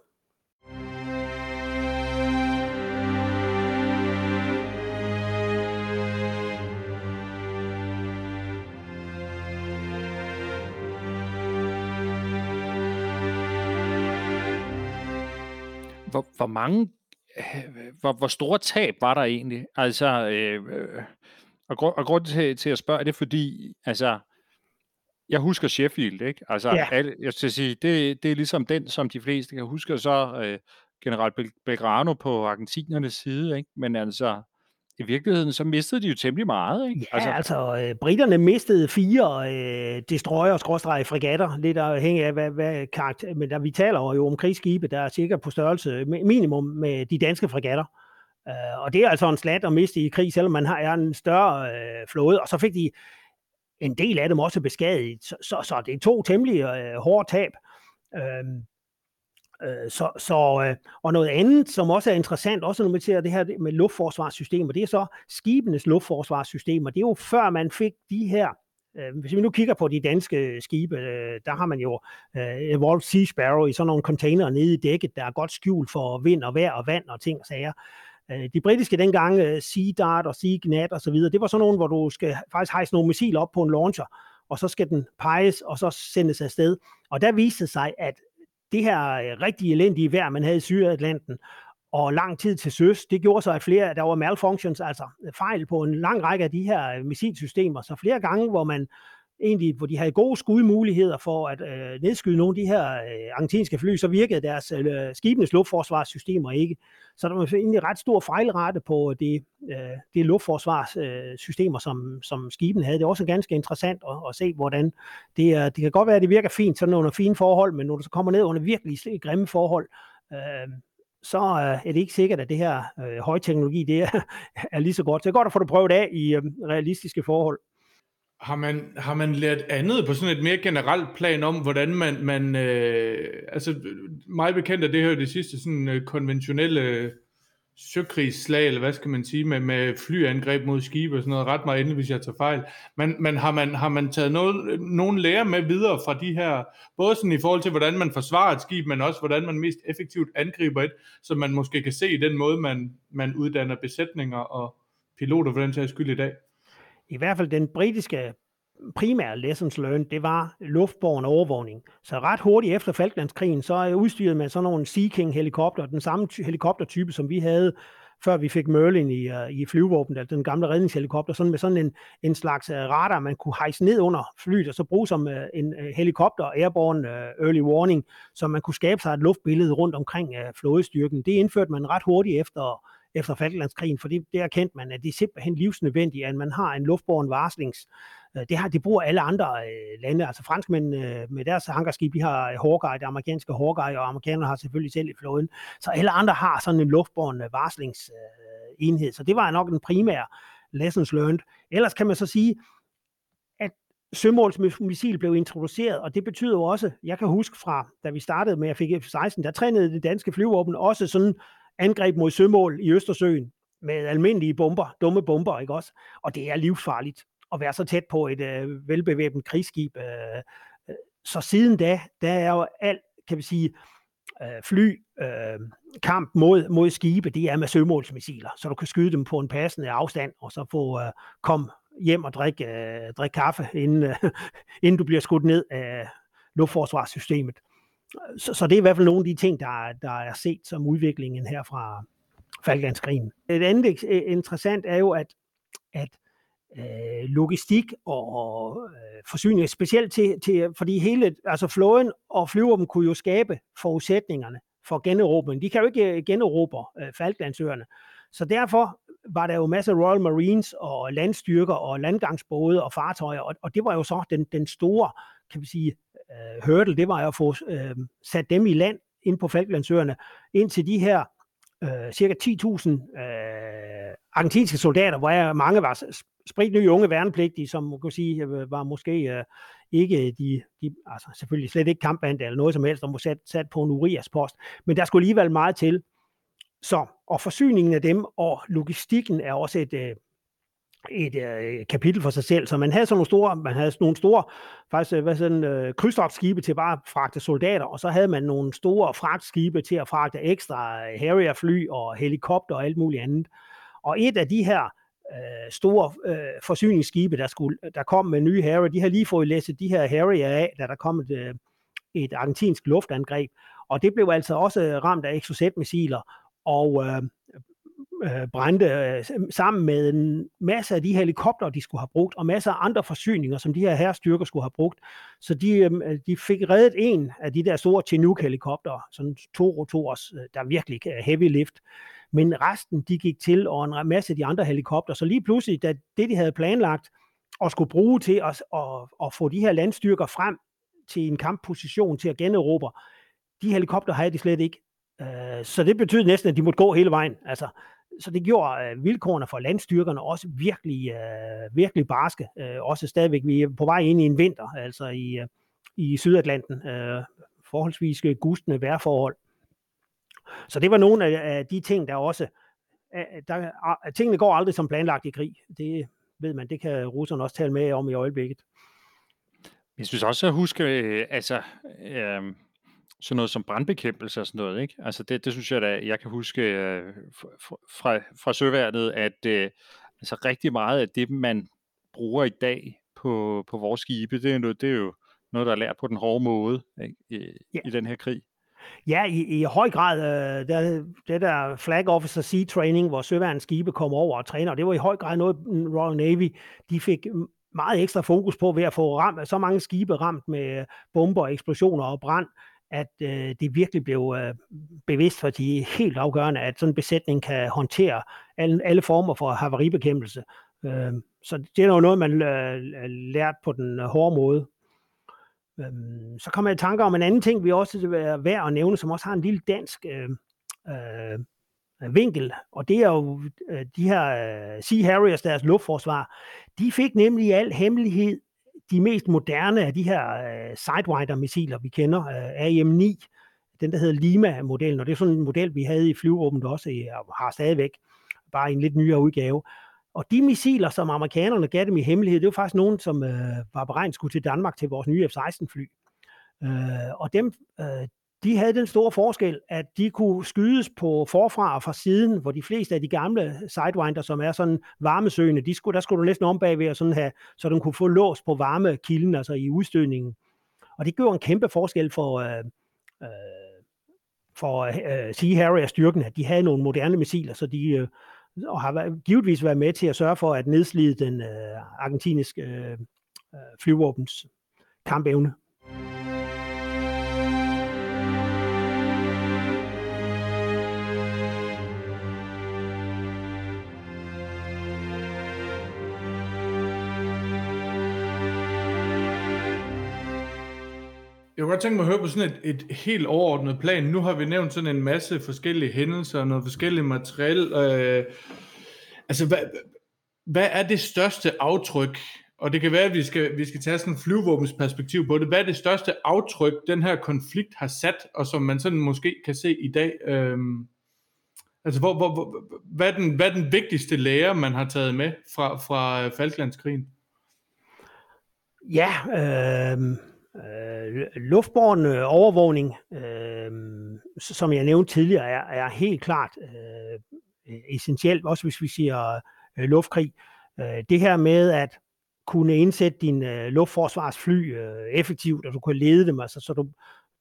Hvor, hvor mange, øh, hvor, hvor store tab var der egentlig? Altså, øh, og, grund, og grunden til, til at spørge, det er fordi, altså, jeg husker Sheffield, ikke? Altså, ja. alle, jeg skal sige, det, det er ligesom den, som de fleste kan huske, så øh, general Belgrano på argentinernes side, ikke? Men altså, i virkeligheden, så mistede de jo temmelig meget, ikke? Ja, altså, altså øh, britterne mistede fire øh, destroyer skråstreget fregatter, lidt afhængig af, hvad, hvad karakter, men der, vi taler jo om krigsskibe, der er cirka på størrelse minimum med de danske fregatter. Øh, og det er altså en slat at miste i krig, selvom man har er en større øh, flåde. Og så fik de en del af dem også beskadiget. Så, så, så det er to temmelig øh, hårde tab. Øh, øh, så, så, øh, og noget andet, som også er interessant, også når man ser det her med luftforsvarssystemer, det er så skibenes luftforsvarssystemer. Det er jo før man fik de her øh, hvis vi nu kigger på de danske skibe, øh, der har man jo øh, Evolved Sea Sparrow i sådan nogle container nede i dækket, der er godt skjult for vind og vejr og vand og ting og sager. De britiske dengang, Sea Dart og Sea Gnat og så videre, det var sådan nogle, hvor du skal faktisk hejse nogle missiler op på en launcher, og så skal den peges, og så sendes afsted. Og der viste sig, at det her øh, rigtig elendige vejr, man havde i Sydatlanten, og lang tid til søs, det gjorde så, at flere, der var malfunctions, altså øh, fejl på en lang række af de her øh, missilsystemer. Så flere gange, hvor man egentlig, hvor de havde gode skudmuligheder for at øh, nedskyde nogle af de her øh, argentinske fly, så virkede deres øh, skibenes luftforsvarssystemer ikke. Så der var egentlig ret stor fejlrate på det, øh, det luftforsvarssystemer, øh, som, som skibene havde. Det er også ganske interessant at, at se, hvordan det, er, det kan godt være, at det virker fint sådan under fine forhold, men når du så kommer ned under virkelig grimme forhold, øh, så øh, er det ikke sikkert, at det her øh, højteknologi det er, er lige så godt. Så det er godt at få det prøvet af i øh, realistiske forhold. Har man, har man lært andet på sådan et mere generelt plan om, hvordan man, man øh, altså meget bekendt er det her det sidste sådan øh, konventionelle søkrigsslag, eller hvad skal man sige, med, med flyangreb mod skibe og sådan noget, ret mig endelig, hvis jeg tager fejl. Men, men har, man, har man taget noget, nogen lære med videre fra de her, både sådan i forhold til, hvordan man forsvarer et skib, men også hvordan man mest effektivt angriber et, så man måske kan se i den måde, man, man uddanner besætninger og piloter for den sags skyld i dag? I hvert fald den britiske primære lessons learned, det var luftborgen overvågning. Så ret hurtigt efter Falklandskrigen, så er udstyret med sådan nogle Sea King helikopter, den samme helikoptertype, som vi havde før vi fik Merlin i, uh, i flyvåbnet, altså den gamle redningshelikopter, sådan med sådan en, en slags uh, radar, man kunne hejse ned under flyet, og så bruge som uh, en uh, helikopter, airborne uh, early warning, så man kunne skabe sig et luftbillede rundt omkring uh, flådestyrken. Det indførte man ret hurtigt efter efter Falklandskrigen, for det, det erkendte man, at det er simpelthen livsnødvendigt, at man har en luftborgen varslings. Øh, det, har, det bruger alle andre øh, lande, altså franskmænd øh, med deres hangarskib, de har Hawkeye, det amerikanske Hawkeye, og amerikanerne har selvfølgelig selv i flåden. Så alle andre har sådan en luftborgen øh, varslingsenhed, øh, så det var nok den primære lessons learned. Ellers kan man så sige, at sømålsmissil blev introduceret, og det betyder jo også, jeg kan huske fra, da vi startede med at fik F-16, der trænede det danske flyvåben også sådan angreb mod sømål i Østersøen med almindelige bomber, dumme bomber, ikke også? Og det er livsfarligt at være så tæt på et øh, velbevæbnet krigsskib. Øh, øh, så siden da, der er jo alt, kan vi sige, øh, fly, øh, kamp mod, mod skibe, det er med sømålsmissiler, så du kan skyde dem på en passende afstand, og så få øh, kom hjem og drikke, øh, drik kaffe, inden, øh, inden du bliver skudt ned af luftforsvarssystemet så, så det er i hvert fald nogle af de ting, der, der er set som udviklingen her fra Falklandskrigen. Et andet øh, interessant er jo, at, at øh, logistik og øh, forsyning, specielt til, til, fordi hele, altså flåden og flyvåben kunne jo skabe forudsætningerne for generobring. De kan jo ikke øh, generobre øh, Falklandsøerne. Så derfor var der jo masser af Royal Marines og landstyrker og landgangsbåde og fartøjer, og, og det var jo så den, den store, kan vi sige, øh, hurdle, det var at få øh, sat dem i land ind på Falklandsøerne, indtil de her øh, cirka 10.000 øh, argentinske soldater, hvor mange var spritnye unge værnepligtige, som man kan sige øh, var måske øh, ikke de, de, altså selvfølgelig slet ikke kampbande eller noget som helst, der var sat, sat på en Urias post, men der skulle alligevel meget til. Så, og forsyningen af dem og logistikken er også et, øh, et øh, kapitel for sig selv. Så man havde sådan nogle store, man havde sådan nogle store, faktisk øh, hvad sådan, øh, krydstogtskibe til bare at fragte soldater, og så havde man nogle store fragtskibe til at fragte ekstra øh, Harrier-fly og helikopter og alt muligt andet. Og et af de her øh, store øh, forsyningsskibe, der, skulle, der kom med nye Harrier, de har lige fået læsset de her Harrier af, da der kom et, øh, et argentinsk luftangreb. Og det blev altså også ramt af Exocet-missiler, og øh, øh, brændte øh, sammen med en masse af de helikopter, de skulle have brugt, og masser af andre forsyninger, som de her herrestyrker skulle have brugt. Så de, øh, de fik reddet en af de der store Chinook-helikopter, sådan to rotors, øh, der virkelig er heavy lift. Men resten, de gik til, og en masse af de andre helikopter. Så lige pludselig, da det, de havde planlagt, og skulle bruge til at, at, at få de her landstyrker frem til en kampposition til at generobre, de helikopter havde de slet ikke. Øh, så det betød næsten, at de måtte gå hele vejen. Altså, så det gjorde øh, vilkårene for landstyrkerne også virkelig, øh, virkelig barske. Øh, også stadigvæk, vi er på vej ind i en vinter, altså i, øh, i Sydatlanten. Øh, forholdsvis øh, gustende vejrforhold. Så det var nogle af, af de ting, der også... Der, tingene går aldrig som planlagt i krig. Det ved man, det kan russerne også tale med om i øjeblikket. Jeg synes også at huske, øh, altså, øh, sådan noget som brandbekæmpelse og sådan noget, ikke? Altså det, det synes jeg da, jeg kan huske øh, fra, fra søværnet, at øh, altså rigtig meget af det, man bruger i dag på, på vores skibe, det er, noget, det er jo noget, der er lært på den hårde måde ikke? I, ja. i den her krig. Ja, i, i høj grad. Øh, der, det der Flag Officer Sea Training, hvor søværens skibe kom over og træner, det var i høj grad noget, Royal Navy, de fik meget ekstra fokus på ved at få ramt, så mange skibe ramt med bomber, eksplosioner og brand, at øh, det virkelig blev øh, bevidst for de helt afgørende, at sådan en besætning kan håndtere alle, alle former for havaribekæmpelse. Øh, så det er jo noget, man øh, lært på den øh, hårde måde. Øh, så kommer jeg i tanker om en anden ting, vi også øh, er værd at nævne, som også har en lille dansk øh, øh, vinkel, og det er jo øh, de her øh, Sea Harriers, deres luftforsvar, de fik nemlig i al hemmelighed de mest moderne af de her øh, Sidewinder-missiler, vi kender, øh, AM-9, den der hedder Lima-modellen, og det er sådan en model, vi havde i flyvåbnet også, øh, og har stadigvæk, bare en lidt nyere udgave. Og de missiler, som amerikanerne gav dem i hemmelighed, det var faktisk nogen, som øh, var beregnet skulle til Danmark til vores nye F-16-fly. Øh, og dem, øh, de havde den store forskel, at de kunne skydes på forfra og fra siden, hvor de fleste af de gamle Sidewinder, som er sådan varmesøgende, de skulle, der skulle du næsten om bagved og sådan have, så den kunne få lås på varmekilden, altså i udstødningen. Og det gjorde en kæmpe forskel for, øh, øh, for øh, Sea Harrier-styrken, at de havde nogle moderne missiler, så de øh, og har givetvis været med til at sørge for at nedslide den øh, argentinske øh, øh flyvåbens kampevne. Jeg kunne godt tænke mig at høre på sådan et, et helt overordnet plan. Nu har vi nævnt sådan en masse forskellige hændelser, og noget forskelligt materiel. Øh, altså, hvad, hvad er det største aftryk, og det kan være, at vi skal, vi skal tage sådan en flyvåbensperspektiv på det, hvad er det største aftryk, den her konflikt har sat, og som man sådan måske kan se i dag? Øh, altså, hvor, hvor, hvor, hvad, er den, hvad er den vigtigste lære, man har taget med fra, fra Falklandskrigen? Ja, øh Øh, luftborgen øh, overvågning, øh, som jeg nævnte tidligere, er, er helt klart øh, essentielt, også hvis vi siger øh, luftkrig. Øh, det her med at kunne indsætte din øh, luftforsvarsfly øh, effektivt, og du kan lede dem, altså, så du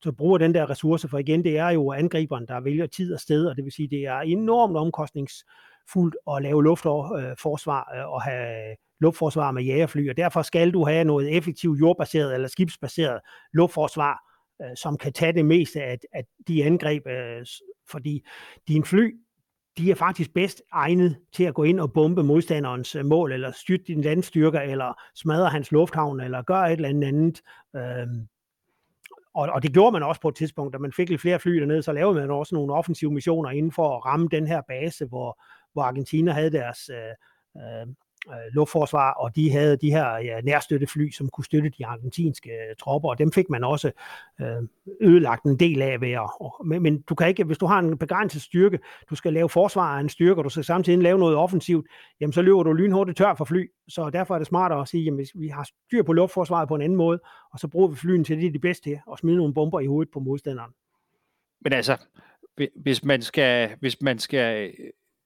så bruger den der ressource, for igen, det er jo angriberen, der vælger tid og sted, og det vil sige, det er enormt omkostningsfuldt at lave luftforsvar øh, øh, og have luftforsvar med jagerfly, og derfor skal du have noget effektivt jordbaseret eller skibsbaseret luftforsvar, øh, som kan tage det meste af, af de angreb, øh, fordi dine fly, de er faktisk bedst egnet til at gå ind og bombe modstanderens øh, mål, eller styrte din landstyrker, eller smadre hans lufthavn, eller gøre et eller andet andet. Øh, og, og det gjorde man også på et tidspunkt, da man fik lidt flere fly dernede, så lavede man også nogle offensive missioner inden for at ramme den her base, hvor, hvor Argentina havde deres øh, øh øh, luftforsvar, og de havde de her ja, nærstøttefly, som kunne støtte de argentinske øh, tropper, og dem fik man også øh, ødelagt en del af ved at, og, men, men du kan ikke, hvis du har en begrænset styrke, du skal lave forsvar af en styrke, og du skal samtidig lave noget offensivt, jamen så løber du lynhurtigt tør for fly, så derfor er det smartere at sige, jamen hvis vi har styr på luftforsvaret på en anden måde, og så bruger vi flyen til det, er de bedste til, og smide nogle bomber i hovedet på modstanderen. Men altså, hvis man skal, hvis man skal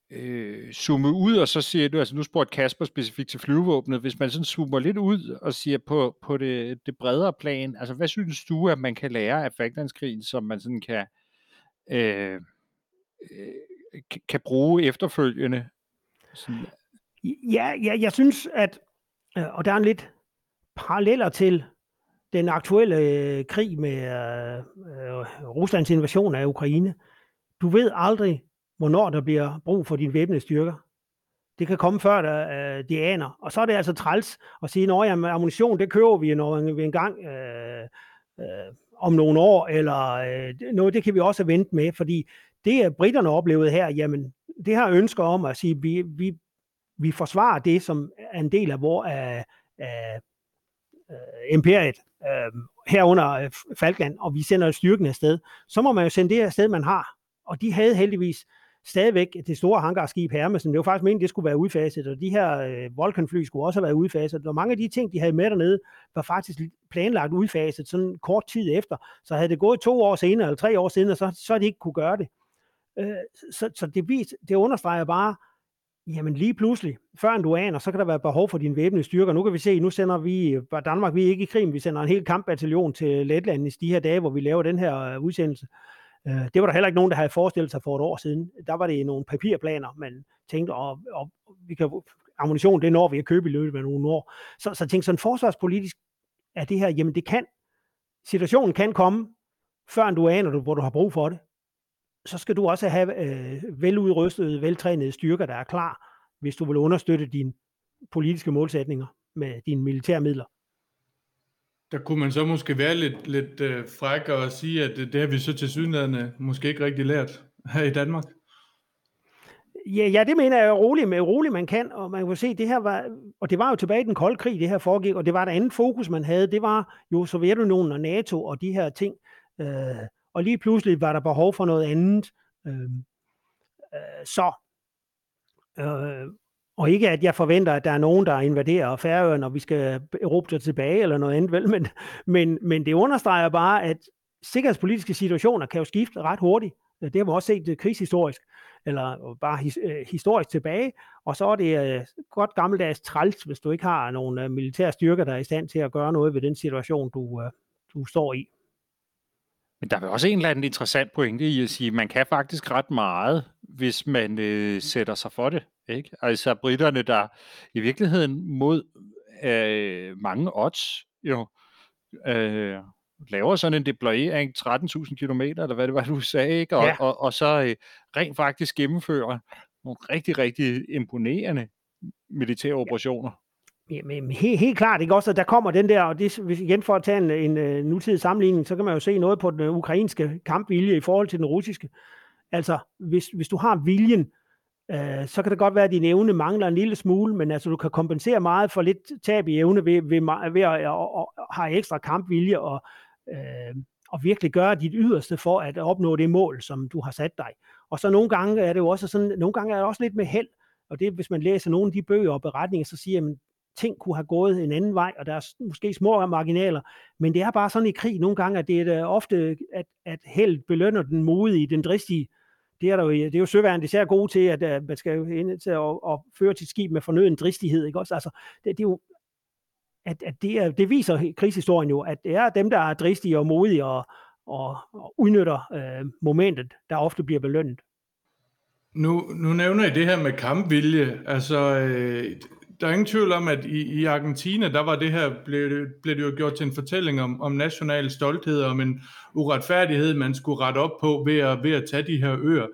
øh, zoome ud, og så siger du, altså nu spurgte Kasper specifikt til flyvevåbnet, hvis man sådan zoomer lidt ud og siger på, på det, det bredere plan, altså hvad synes du, at man kan lære af Falklandskrigen, som man sådan kan, øh, øh, kan bruge efterfølgende? Sådan. Ja, ja, jeg synes, at, øh, og der er en lidt paralleller til den aktuelle øh, krig med øh, øh Ruslands invasion af Ukraine. Du ved aldrig, hvornår der bliver brug for dine væbnede styrker. Det kan komme før, der, øh, de aner. Og så er det altså træls at sige, at ammunition, det kører vi, når gang engang øh, øh, om nogle år, eller øh, noget, det kan vi også vente med, fordi det, øh, britterne oplevede her, jamen, det har ønsker om at sige, vi, vi, vi forsvarer det, som er en del af, vor, af, af øh, imperiet, øh, herunder øh, Falkland, og vi sender styrken afsted, så må man jo sende det afsted, man har. Og de havde heldigvis stadigvæk det store hangarskib Hermes, det var faktisk meningen, det skulle være udfaset, og de her øh, Vulcan-fly skulle også have været udfaset, og mange af de ting, de havde med dernede, var faktisk planlagt udfaset sådan kort tid efter, så havde det gået to år senere, eller tre år senere, så, så de ikke kunne gøre det. Øh, så, så det, vis, det understreger bare, jamen lige pludselig, før du aner, så kan der være behov for dine væbnede styrker. Nu kan vi se, nu sender vi, øh, Danmark, vi er ikke i krig, vi sender en hel kampbataljon til Letland i de her dage, hvor vi laver den her øh, udsendelse. Øh, Øh, det var der heller ikke nogen, der havde forestillet sig for et år siden. Der var det nogle papirplaner, man tænkte, og, og vi kan ammunition, det når vi at købe i løbet af nogle år. Så, så tænk sådan forsvarspolitisk, er det her, jamen det kan, situationen kan komme, før du aner, du, hvor du har brug for det. Så skal du også have øh, veludrustede, veltrænede styrker, der er klar, hvis du vil understøtte dine politiske målsætninger med dine militære midler. Der kunne man så måske være lidt, lidt øh, fræk og sige, at det, det har vi så til synligheden måske ikke rigtig lært her i Danmark. Ja, ja, det mener jeg roligt med roligt man kan, og man kan se, det her var, og det var jo tilbage i den kolde krig, det her foregik, og det var et andet fokus, man havde, det var jo Sovjetunionen og NATO og de her ting, øh, og lige pludselig var der behov for noget andet. Øh, øh, så, øh, og ikke at jeg forventer, at der er nogen, der invaderer Færøerne, og vi skal erobre tilbage eller noget andet, vel? Men, men, men det understreger bare, at sikkerhedspolitiske situationer kan jo skifte ret hurtigt. Det har vi også set øh, krigshistorisk, eller øh, bare his, øh, historisk tilbage. Og så er det øh, godt gammeldags træls, hvis du ikke har nogle øh, militære styrker, der er i stand til at gøre noget ved den situation, du, øh, du står i. Men der er også en eller anden interessant pointe i at sige, at man kan faktisk ret meget, hvis man øh, sætter sig for det. Ikke? Altså britterne, der i virkeligheden mod øh, mange odds jo øh, laver sådan en deployering 13.000 km, eller hvad det var, du sagde, ikke? Og, ja. og, og så øh, rent faktisk gennemfører nogle rigtig, rigtig imponerende militære operationer. Jamen, helt, helt klart, ikke også, at der kommer den der, og det, hvis igen for at tage en, en, en nutidig sammenligning, så kan man jo se noget på den ukrainske kampvilje i forhold til den russiske. Altså, hvis, hvis du har viljen, øh, så kan det godt være, at din evne mangler en lille smule, men altså, du kan kompensere meget for lidt tab i evne ved, ved, ved at, at, at, have ekstra kampvilje og, øh, og virkelig gøre dit yderste for at opnå det mål, som du har sat dig. Og så nogle gange er det jo også sådan, nogle gange er det også lidt med held, og det hvis man læser nogle af de bøger og beretninger, så siger man, ting kunne have gået en anden vej, og der er måske små marginaler, men det er bare sådan i krig nogle gange, at det er ofte, at, at held belønner den modige, den dristige. Det er, der jo, det er jo søværende især gode til, at, at man skal ind til at, at føre sit skib med fornøden dristighed. Ikke? Også, altså, det, det er jo, at, at det, er, det viser krigshistorien jo, at det er dem, der er dristige og modige og, og, og udnytter øh, momentet, der ofte bliver belønnet. Nu, nu nævner I det her med kampvilje. Altså, øh, der er ingen tvivl om, at i, i Argentina, der var det her, blev, blev det jo gjort til en fortælling om, om national stolthed, om en uretfærdighed, man skulle rette op på ved at, ved at tage de her øer.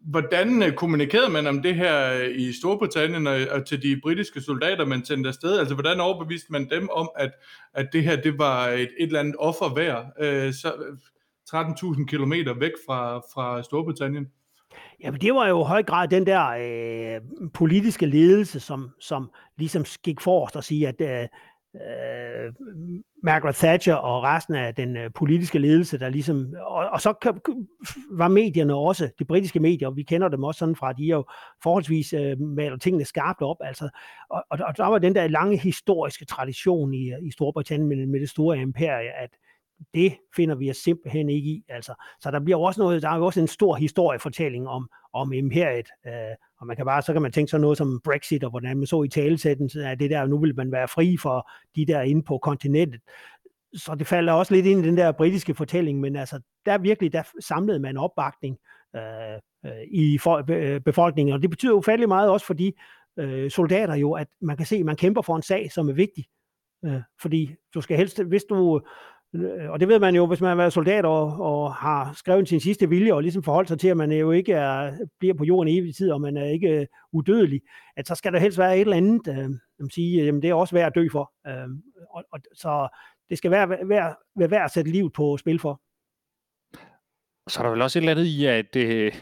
Hvordan øh, kommunikerede man om det her i Storbritannien og, og til de britiske soldater, man sendte afsted? Altså, hvordan overbeviste man dem om, at, at det her det var et, et eller andet offer værd? Øh, så øh, 13.000 kilometer væk fra, fra Storbritannien? Jamen, det var jo i høj grad den der øh, politiske ledelse, som, som ligesom gik forrest og sige, at øh, øh, Margaret Thatcher og resten af den øh, politiske ledelse, der ligesom, og, og så kan, var medierne også, de britiske medier, og vi kender dem også sådan fra, de er jo forholdsvis øh, maler tingene skarpt op, altså, og, og, og der var den der lange historiske tradition i, i Storbritannien med, med det store imperie, at det finder vi os simpelthen ikke i. Altså. Så der bliver også noget, der er jo også en stor historiefortælling om, om imperiet, øh, og man kan bare, så kan man tænke sådan noget som Brexit, og hvordan man så i talesætten, så det der, nu vil man være fri for de der inde på kontinentet. Så det falder også lidt ind i den der britiske fortælling, men altså, der virkelig, der samlede man opbakning øh, øh i for, be, befolkningen, og det betyder ufattelig meget også for de øh, soldater jo, at man kan se, at man kæmper for en sag, som er vigtig. Øh, fordi du skal helst, hvis du Øh, og det ved man jo, hvis man har været soldat og, og har skrevet sin sidste vilje, og ligesom forholdt sig til, at man jo ikke er, bliver på jorden i evig tid, og man er ikke udødelig, at så skal der helst være et eller andet, øh, man sige, jamen det er også værd at dø for. Øh, og, og, så det skal være værd, være værd at sætte livet på spil for. Så er der vel også et eller andet i, at øh,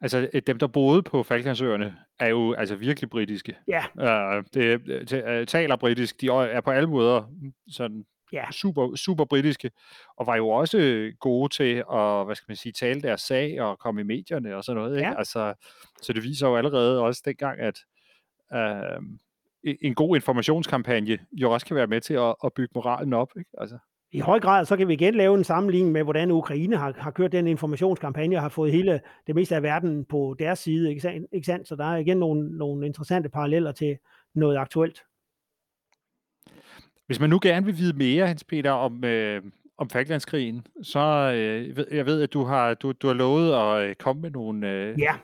altså, dem, der boede på Falklandsøerne, er jo altså virkelig britiske. Ja. Uh, det, det, taler britisk, de er på alle måder sådan ja. super, super britiske, og var jo også gode til at, hvad skal man sige, tale deres sag og komme i medierne og sådan noget. Ikke? Ja. Altså, så det viser jo allerede også dengang, at øh, en god informationskampagne jo også kan være med til at, at bygge moralen op. Ikke? Altså. I høj grad, så kan vi igen lave en sammenligning med, hvordan Ukraine har, har kørt den informationskampagne og har fået hele det meste af verden på deres side. Ikke? Ikke sandt? Så der er igen nogle, nogle interessante paralleller til noget aktuelt. Hvis man nu gerne vil vide mere, Hans Peter, om, øh, om Falklandskrigen, så øh, jeg ved, at du har, du, du har lovet at øh, komme med nogle... Øh... Ja,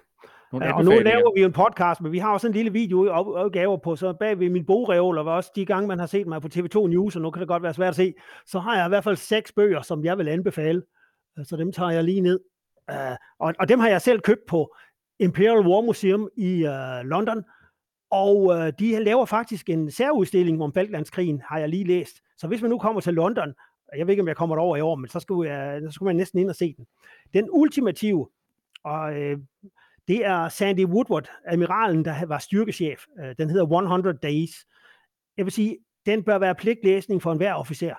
nogle og nu laver vi en podcast, men vi har også en lille videoudgave på, så bag ved min bogreol, og også de gange, man har set mig på TV2 News, og nu kan det godt være svært at se, så har jeg i hvert fald seks bøger, som jeg vil anbefale. Så dem tager jeg lige ned. Og, og dem har jeg selv købt på Imperial War Museum i uh, London, og øh, de laver faktisk en særudstilling om Falklandskrigen, har jeg lige læst. Så hvis man nu kommer til London, jeg ved ikke, om jeg kommer over i år, men så skulle, jeg, så skulle man næsten ind og se den. Den ultimative, og øh, det er Sandy Woodward, admiralen, der var styrkechef. Øh, den hedder 100 Days. Jeg vil sige, den bør være pligtlæsning for enhver officer.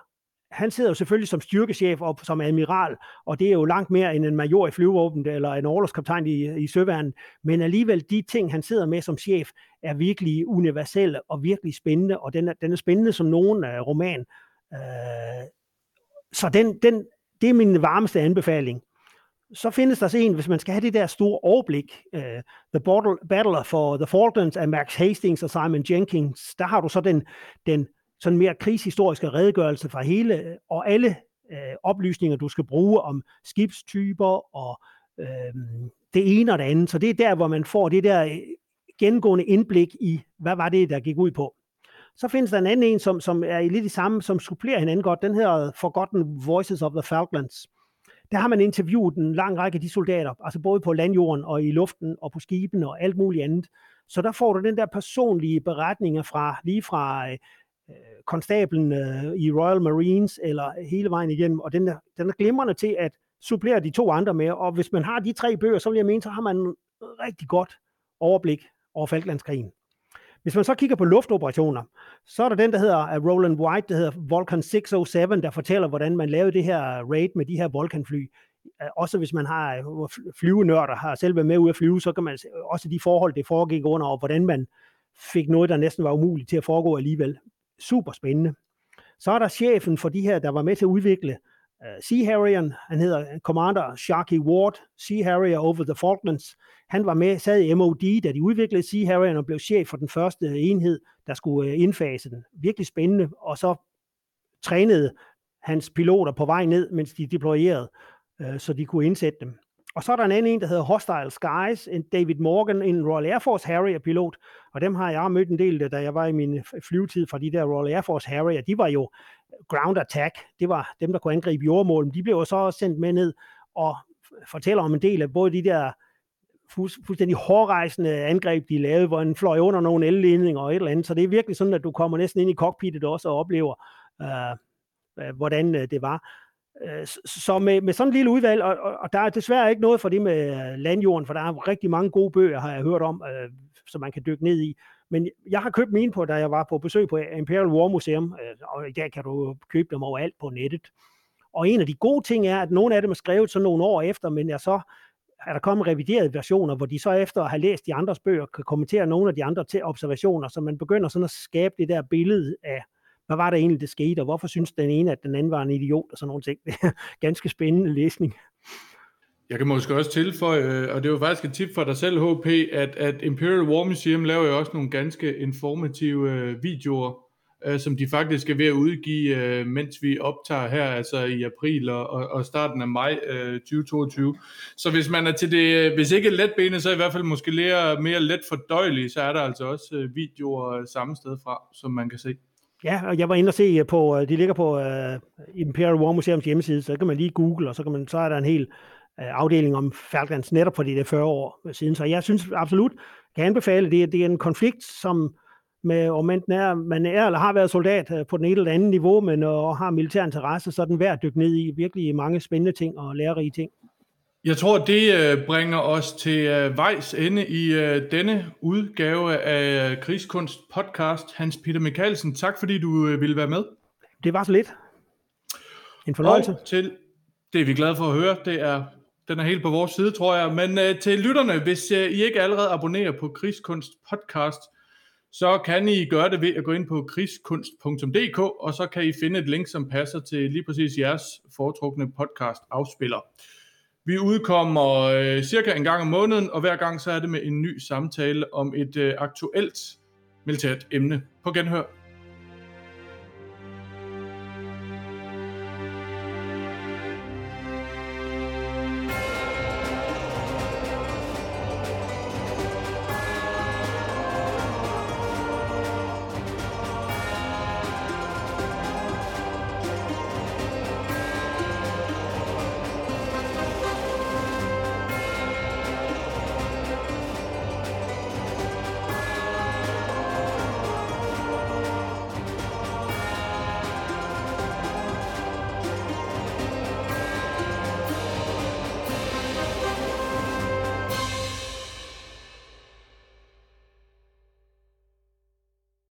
Han sidder jo selvfølgelig som styrkechef og som admiral, og det er jo langt mere end en major i flyvåbnet eller en overlovskaptajn i, i søværnen. Men alligevel, de ting, han sidder med som chef, er virkelig universelle og virkelig spændende, og den er, den er spændende som nogen uh, roman. Uh, så den, den, det er min varmeste anbefaling. Så findes der en, hvis man skal have det der store overblik, uh, The Battle, Battle for the Falklands af Max Hastings og Simon Jenkins, der har du så den, den sådan mere krigshistoriske redegørelse fra hele, og alle øh, oplysninger, du skal bruge om skibstyper og øh, det ene og det andet. Så det er der, hvor man får det der øh, gennemgående indblik i, hvad var det, der gik ud på. Så findes der en anden en, som, som er lidt i samme, som supplerer hinanden godt. Den hedder Forgotten Voices of the Falklands. Der har man interviewet en lang række af de soldater, altså både på landjorden og i luften og på skibene og alt muligt andet. Så der får du den der personlige beretninger fra lige fra øh, Øh, konstablen øh, i Royal Marines eller hele vejen igennem, og den er, den er glimrende til at supplere de to andre med, og hvis man har de tre bøger, så vil jeg mene, så har man rigtig godt overblik over Falklandskrigen. Hvis man så kigger på luftoperationer, så er der den, der hedder Roland White, der hedder Vulcan 607, der fortæller, hvordan man lavede det her raid med de her Vulcan-fly. Øh, også hvis man har øh, flyvenørder, har selv været med ud at flyve, så kan man også de forhold, det foregik under, og hvordan man fik noget, der næsten var umuligt til at foregå alligevel. Super spændende. Så er der chefen for de her, der var med til at udvikle øh, uh, Sea Harrier, han hedder øh, Commander Sharky Ward, Sea Harrier over the Falklands. Han var med, sad i MOD, da de udviklede Sea Harrier og blev chef for den første øh, enhed, der skulle uh, indfase den. Virkelig spændende, og så trænede hans piloter på vej ned, mens de deployerede, uh, så de kunne indsætte dem. Og så er der en anden en, der hedder Hostile Skies, en David Morgan, en Royal Air Force Harrier-pilot, og dem har jeg mødt en del, da jeg var i min flyvetid fra de der Royal Air Force Harrier. De var jo ground attack, det var dem, der kunne angribe jordmål, de blev jo så også sendt med ned og fortæller om en del af både de der fuldstændig hårrejsende angreb, de lavede, hvor den fløj under nogle elledninger og et eller andet. Så det er virkelig sådan, at du kommer næsten ind i cockpittet også og oplever, øh, øh hvordan øh, det var. Øh, så med, med sådan en lille udvalg, og, og der er desværre ikke noget for det med øh, landjorden, for der er rigtig mange gode bøger, har jeg hørt om, øh, som man kan dykke ned i. Men jeg har købt mine på, da jeg var på besøg på Imperial War Museum, øh, og i dag kan du købe dem overalt på nettet. Og en af de gode ting er, at nogle af dem er skrevet så nogle år efter, men jeg så er der kommet reviderede versioner, hvor de så efter at have læst de andres bøger, kan kommentere nogle af de andre til observationer, så man begynder sådan at skabe det der billede af, hvad var det egentlig, det skete, og hvorfor synes den ene, at den anden var en idiot, og sådan nogle ting. Det er ganske spændende læsning. Jeg kan måske også tilføje, og det var faktisk et tip for dig selv, HP, at, at Imperial War Museum laver jo også nogle ganske informative øh, videoer, øh, som de faktisk er ved at udgive, øh, mens vi optager her, altså i april og, og starten af maj 2022. Så hvis man er til det, hvis ikke letbenet, så i hvert fald måske mere, mere let fordøjeligt, så er der altså også videoer samme sted fra, som man kan se. Ja, og jeg var inde og se øh, på, øh, de ligger på uh, Imperial War Museums hjemmeside, så kan man lige google, og så, kan man, så er der en hel uh, afdeling om Falklands netop fordi det er 40 år siden. Så jeg synes absolut, kan anbefale, det, det er en konflikt, som med, om er, man er eller har været soldat på den ene eller anden niveau, men og har militær interesse, så er den værd at dykke ned i virkelig mange spændende ting og lærerige ting. Jeg tror, det øh, bringer os til vejs ende i denne udgave af Krigskunst podcast. Hans Peter Mikkelsen, tak fordi du ville være med. Det var så lidt. En fornøjelse. Og til, det er vi glade for at høre. Det er den er helt på vores side, tror jeg. Men øh, til lytterne, hvis øh, I ikke allerede abonnerer på Krigskunst podcast, så kan I gøre det ved at gå ind på krigskunst.dk, og så kan I finde et link, som passer til lige præcis jeres foretrukne podcast afspiller. Vi udkommer øh, cirka en gang om måneden, og hver gang så er det med en ny samtale om et øh, aktuelt militært emne. På genhør.